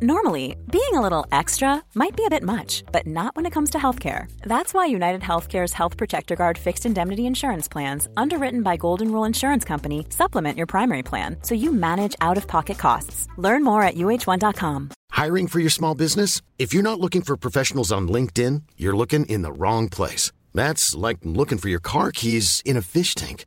Normally, being a little extra might be a bit much, but not when it comes to healthcare. That's why United Healthcare's Health Protector Guard fixed indemnity insurance plans, underwritten by Golden Rule Insurance Company, supplement your primary plan so you manage out of pocket costs. Learn more at uh1.com. Hiring for your small business? If you're not looking for professionals on LinkedIn, you're looking in the wrong place. That's like looking for your car keys in a fish tank.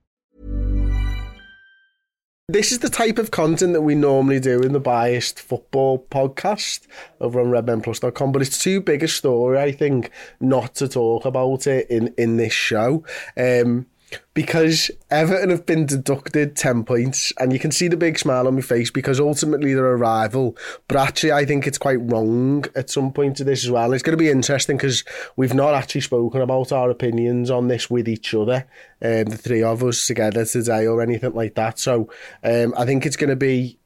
This is the type of content that we normally do in the Biased Football podcast over on redmenplus.com, but it's too big a story, I think, not to talk about it in, in this show. Um, because Everton have been deducted 10 points, and you can see the big smile on my face because ultimately they're a rival. But actually, I think it's quite wrong at some point to this as well. It's going to be interesting because we've not actually spoken about our opinions on this with each other, um, the three of us together today or anything like that. So um, I think it's going to be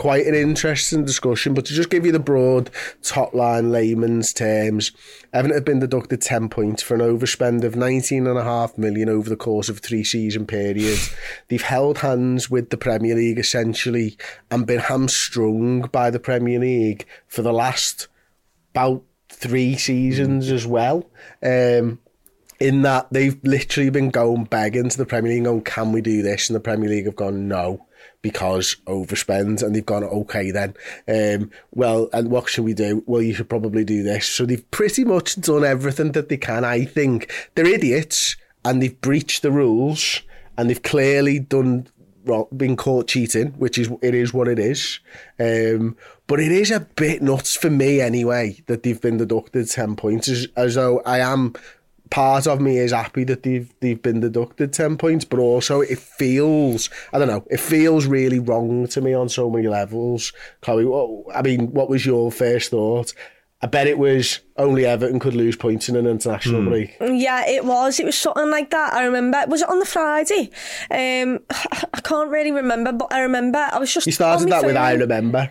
quite an interesting discussion. But to just give you the broad top line layman's terms, Everton have been deducted 10 points for an overspend of 19.5 million over the course of three season period. They've held hands with the Premier League essentially and been hamstrung by the Premier League for the last about three seasons as well. Um, in that they've literally been going begging to the Premier League going, can we do this? And the Premier League have gone, no because overspend and they've gone okay then. Um, well and what should we do? Well you should probably do this. So they've pretty much done everything that they can I think. They're idiots and they've breached the rules and they've clearly done been caught cheating which is it is what it is. Um, but it is a bit nuts for me anyway that they've been deducted 10 points as, as though I am part of me is happy that they've they've been deducted ten points, but also it feels I don't know it feels really wrong to me on so many levels. Chloe, what, I mean, what was your first thought? I bet it was only Everton could lose points in an international mm. break. Yeah, it was. It was something like that. I remember. Was it on the Friday? Um, I can't really remember, but I remember I was just. You started that phone. with I remember.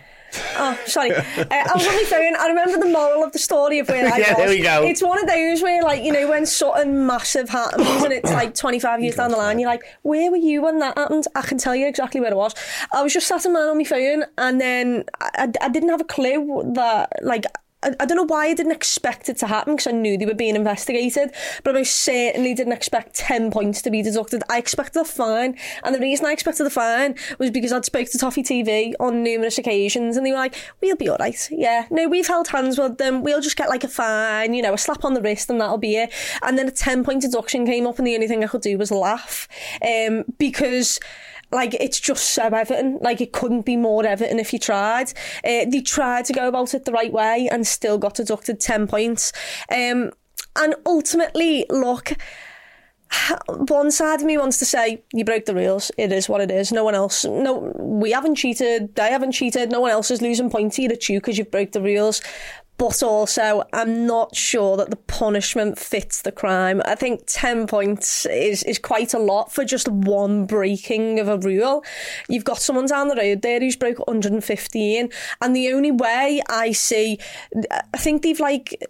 Oh, sorry. Uh, I was only saying, I remember the moral of the story of where I yeah, was. there we go. It's one of those where, like, you know, when something massive happens and it's like 25 years down the line, you're like, where were you when that happened? I can tell you exactly where it was. I was just sat in man on my phone and then I, I didn't have a clue that, like, I, I don't know why I didn't expect it to happen because I knew they were being investigated, but I certainly didn't expect 10 points to be deducted. I expected a fine, and the reason I expected a fine was because I'd spoke to Toffee TV on numerous occasions, and they were like, we'll be all right, yeah. No, we've held hands with them, we'll just get like a fine, you know, a slap on the wrist, and that'll be it. And then a 10 point deduction came up, and the only thing I could do was laugh, um, because like it's just so Everton. Like it couldn't be more Everton if you tried. Uh, they tried to go about it the right way and still got deducted ten points. Um, and ultimately, look. One side of me wants to say you broke the rules. It is what it is. No one else. No, we haven't cheated. They haven't cheated. No one else is losing points. It's you because you've broke the rules but also I'm not sure that the punishment fits the crime. I think 10 points is, is quite a lot for just one breaking of a rule. You've got someone down the road there who's broke 115, and the only way I see, I think they've like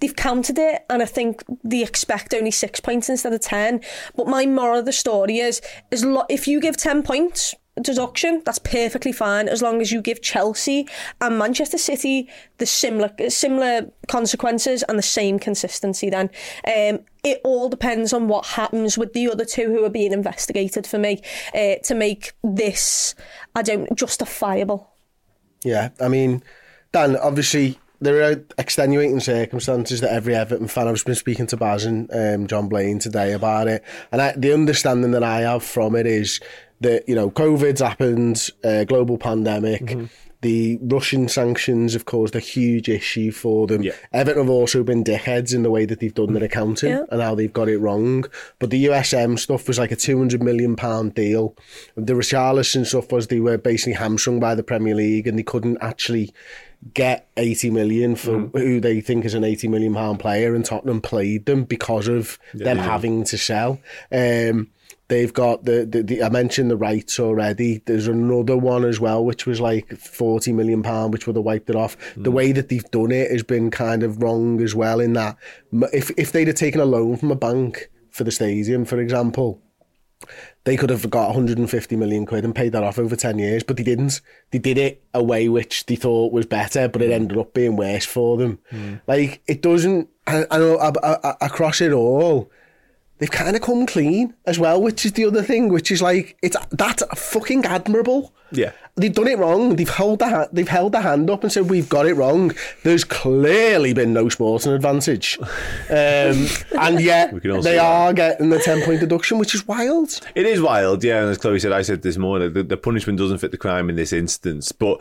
they've counted it and I think they expect only six points instead of 10. But my moral of the story is, is lo- if you give 10 points, deduction, that's perfectly fine as long as you give Chelsea and Manchester City the similar similar consequences and the same consistency then. Um, it all depends on what happens with the other two who are being investigated for me uh, to make this, I don't, justifiable. Yeah, I mean, Dan, obviously there are extenuating circumstances that every Everton fan. I've been speaking to Baz and um, John Blaine today about it, and I, the understanding that I have from it is that you know COVID's happened, uh, global pandemic. Mm-hmm. The Russian sanctions have caused a huge issue for them. Yeah. Everton have also been dickheads in the way that they've done their accounting yeah. and how they've got it wrong. But the USM stuff was like a £200 million deal. The Richarlison stuff was they were basically hamstrung by the Premier League and they couldn't actually get 80 million for mm. who they think is an 80 million pound player and Tottenham played them because of yeah, them having to sell. Um, They've got the, the, the I mentioned the rights already. There's another one as well, which was like forty million pound, which would have wiped it off. Mm. The way that they've done it has been kind of wrong as well. In that, if if they'd have taken a loan from a bank for the stadium, for example, they could have got 150 million quid and paid that off over 10 years, but they didn't. They did it a way which they thought was better, but it ended up being worse for them. Mm. Like, it doesn't, I, I know, I, I, across it all, they've kind of come clean as well, which is the other thing, which is like, it's that's fucking admirable. Yeah. They've done it wrong. They've held the ha- they've held the hand up and said we've got it wrong. There's clearly been no sporting advantage, um, and yet they are getting the ten point deduction, which is wild. It is wild, yeah. And as Chloe said, I said this morning, the, the punishment doesn't fit the crime in this instance. But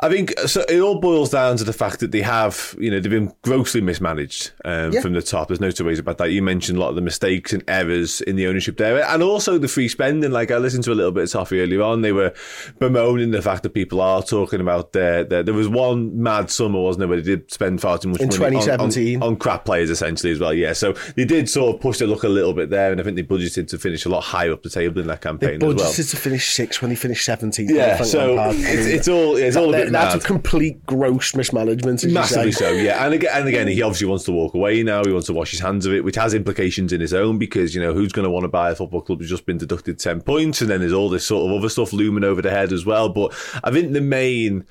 I think so. It all boils down to the fact that they have, you know, they've been grossly mismanaged um, yeah. from the top. There's no two ways about that. You mentioned a lot of the mistakes and errors in the ownership there, and also the free spending. Like I listened to a little bit of Toffee earlier on, they were bemoaning the fact that people are talking about their, their there was one mad summer, wasn't there, where they did spend far too much in money 2017 on, on, on, crap players essentially as well. Yeah, so they did sort of push their luck a little bit there, and I think they budgeted to finish a lot higher up the table in that campaign. They budgeted well. to finish six when they finished 17th. Yeah, so it's, it's, all it's all a bit that's mad. a complete gross mismanagement. Massively so, yeah. And again, and again, he obviously wants to walk away now. He wants to wash his hands of it, which has implications in his own because you know who's going to want to buy a football club who's just been deducted ten points, and then there's all this sort of other stuff looming over the head as well. But I think the main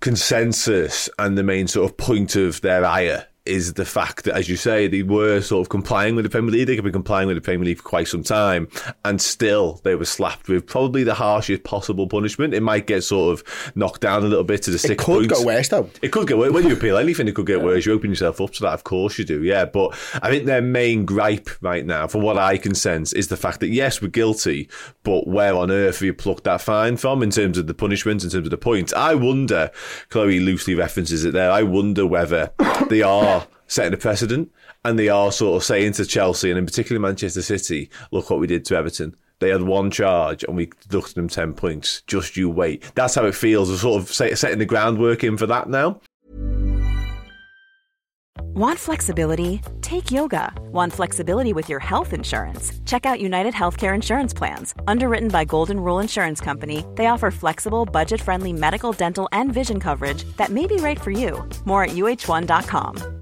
consensus and the main sort of point of their ire is the fact that, as you say, they were sort of complying with the Premier League. They could be complying with the Premier League for quite some time, and still they were slapped with probably the harshest possible punishment. It might get sort of knocked down a little bit to the six It could points. go worse, though. It could get worse. When you appeal anything, it could get yeah. worse. You open yourself up to that, of course you do, yeah. But I think their main gripe right now, from what I can sense, is the fact that, yes, we're guilty, but where on earth have you plucked that fine from in terms of the punishment, in terms of the points? I wonder, Chloe loosely references it there, I wonder whether they are setting a precedent, and they are sort of saying to Chelsea and in particular Manchester City, look what we did to Everton. They had one charge and we deducted them 10 points. Just you wait. That's how it feels. We're sort of setting the groundwork in for that now. Want flexibility? Take yoga. Want flexibility with your health insurance? Check out United Healthcare Insurance Plans. Underwritten by Golden Rule Insurance Company, they offer flexible, budget friendly medical, dental, and vision coverage that may be right for you. More at uh1.com.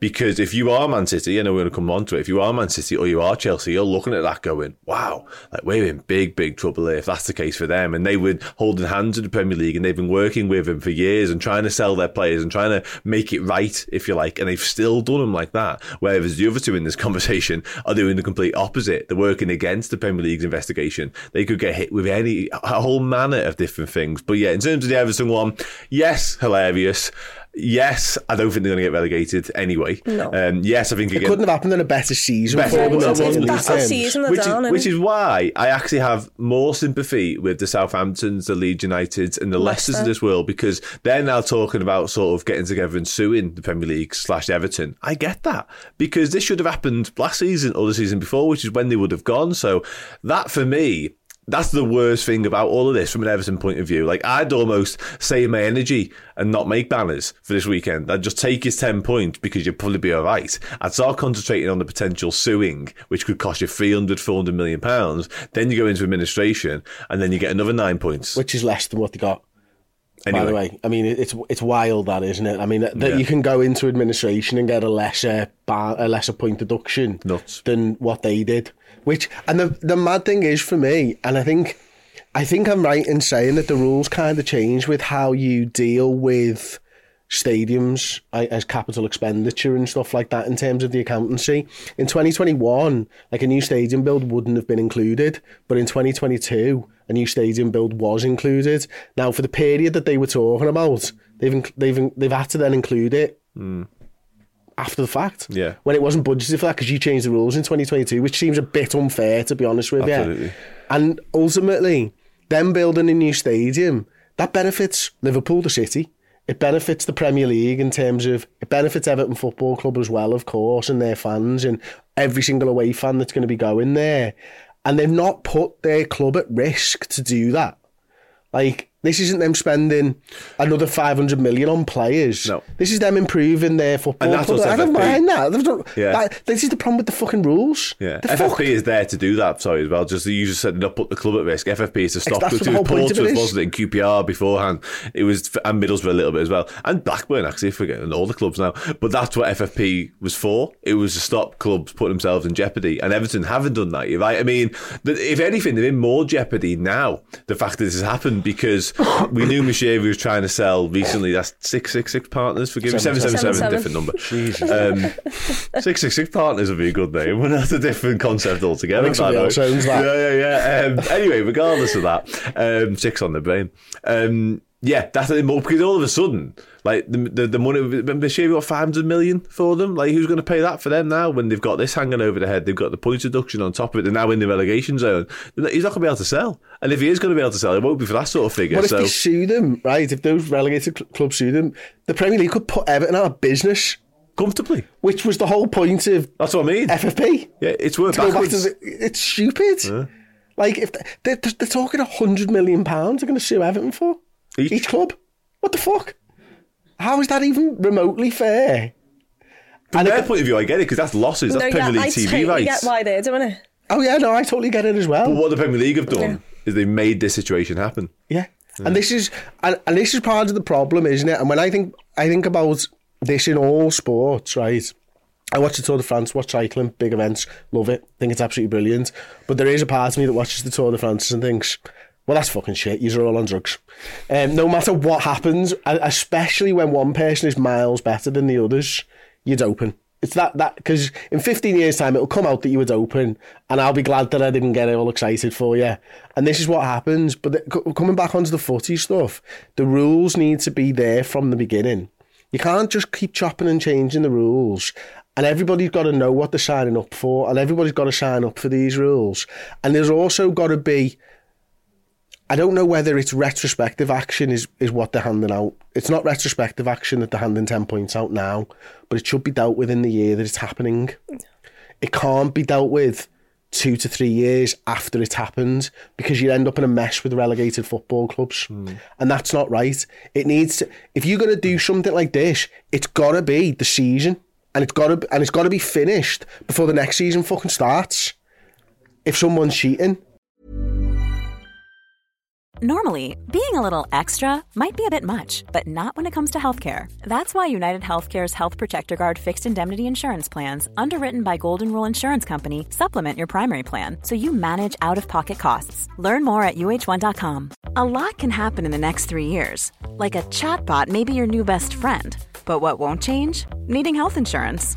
Because if you are Man City, I know we're going to come on to it, if you are Man City or you are Chelsea, you're looking at that going, wow, like we're in big, big trouble here if that's the case for them. And they were holding hands in the Premier League and they've been working with him for years and trying to sell their players and trying to make it right, if you like. And they've still done them like that. Whereas the other two in this conversation are doing the complete opposite. They're working against the Premier League's investigation. They could get hit with any, a whole manner of different things. But yeah, in terms of the Everton one, yes, hilarious. Yes, I don't think they're going to get relegated anyway. No. Um, yes, I think it couldn't have happened in a better season better, for them. It's, it's better season which, down, is, which is why I actually have more sympathy with the Southamptons, the Leeds Uniteds, and the Leicesters of this world because they're now talking about sort of getting together and suing the Premier League slash Everton. I get that because this should have happened last season or the season before, which is when they would have gone. So that for me that's the worst thing about all of this from an Everton point of view. Like, I'd almost save my energy and not make banners for this weekend. I'd just take his 10 points because you'd probably be all right. I'd start concentrating on the potential suing, which could cost you 300, 400 million pounds. Then you go into administration and then you get another nine points. Which is less than what they got. By the way, I mean it's it's wild that isn't it? I mean that Yeah. you can go into administration and get a lesser bar, a lesser point deduction Nuts. than what they did. Which and the the mad thing is for me, and I think I think I'm right in saying that the rules kind of change with how you deal with stadiums as capital expenditure and stuff like that in terms of the accountancy. In 2021, like a new stadium build wouldn't have been included, but in 2022, a new stadium build was included. Now, for the period that they were talking about, they've they've they've had to then include it hmm. after the fact. Yeah. when it wasn't budgeted for that because you changed the rules in 2022, which seems a bit unfair to be honest with Absolutely. you. And ultimately, them building a new stadium that benefits Liverpool, the city. It benefits the Premier League in terms of it benefits Everton Football Club as well, of course, and their fans and every single away fan that's going to be going there. And they've not put their club at risk to do that. Like this isn't them spending another five hundred million on players. No. this is them improving their football. And that's what's I don't FFP. mind that. Yeah. that- This is the problem with the fucking rules. Yeah, The FFP fuck? is there to do that. Sorry, as well. Just you just said not put the club at risk. FFP is to stop. That's the whole point of it wasn't it? And QPR beforehand. It was and Middlesbrough a little bit as well, and Blackburn actually. Forgetting all the clubs now, but that's what FFP was for. It was to stop clubs putting themselves in jeopardy, and Everton haven't done that. You're right. I mean, if anything, they're in more jeopardy now. The fact that this has happened because we knew Moshiri was trying to sell recently. That's six six six partners. Forgive me, seven seven seven. Seven, Different number. Um, six six six partners would be a good name. Well, that's a different concept altogether. I think somebody by the else way. owns that. Yeah, yeah, yeah. Um, anyway, regardless of that, um, six on the brain. Um, yeah, that's a more because all of a sudden, like the the, the money, remember Shavy got five hundred million for them. Like, who's going to pay that for them now? When they've got this hanging over their head, they've got the points deduction on top of it. They're now in the relegation zone. He's not going to be able to sell, and if he is going to be able to sell, it won't be for that sort of figure. If so they sue them, right? If those relegated cl- clubs sue them, the Premier League could put Everton out of business, comfortably, which was the whole point of that's what I mean. FFP. yeah, it's worth To go back to it's stupid. Like if they're, they're talking a hundred million pounds, they're going to sue Everton for Each. each club. What the fuck? How is that even remotely fair? From their point of view, I get it because that's losses. That's No, Premier yeah, League I TV totally rights. get why they're doing it. Oh yeah, no, I totally get it as well. But what the Premier League have done is they made this situation happen. Yeah. And this is and, and this is part of the problem, isn't it? And when I think I think about this in all sports, right? I watch the Tour de France, watch cycling, big events, love it, think it's absolutely brilliant. But there is a part of me that watches the Tour de France and thinks, well, that's fucking shit. You're all on drugs. Um, no matter what happens, especially when one person is miles better than the others, you're doping. It's that that because in 15 years' time it'll come out that you were doping, and I'll be glad that I didn't get all excited for you. And this is what happens. But the, co- coming back onto the footy stuff, the rules need to be there from the beginning. You can't just keep chopping and changing the rules. And everybody's got to know what they're signing up for, and everybody's got to sign up for these rules. And there's also got to be I don't know whether it's retrospective action is, is what they're handing out. It's not retrospective action that they're handing 10 points out now, but it should be dealt with in the year that it's happening. It can't be dealt with two to three years after it's happened because you end up in a mess with relegated football clubs. Hmm. And that's not right. It needs to, if you're going to do something like this, it's got to be the season and it's got to and it's got to be finished before the next season fucking starts. If someone's cheating, Normally, being a little extra might be a bit much, but not when it comes to healthcare. That's why United Healthcare's Health Protector Guard fixed indemnity insurance plans, underwritten by Golden Rule Insurance Company, supplement your primary plan so you manage out of pocket costs. Learn more at uh1.com. A lot can happen in the next three years. Like a chatbot may be your new best friend. But what won't change? Needing health insurance.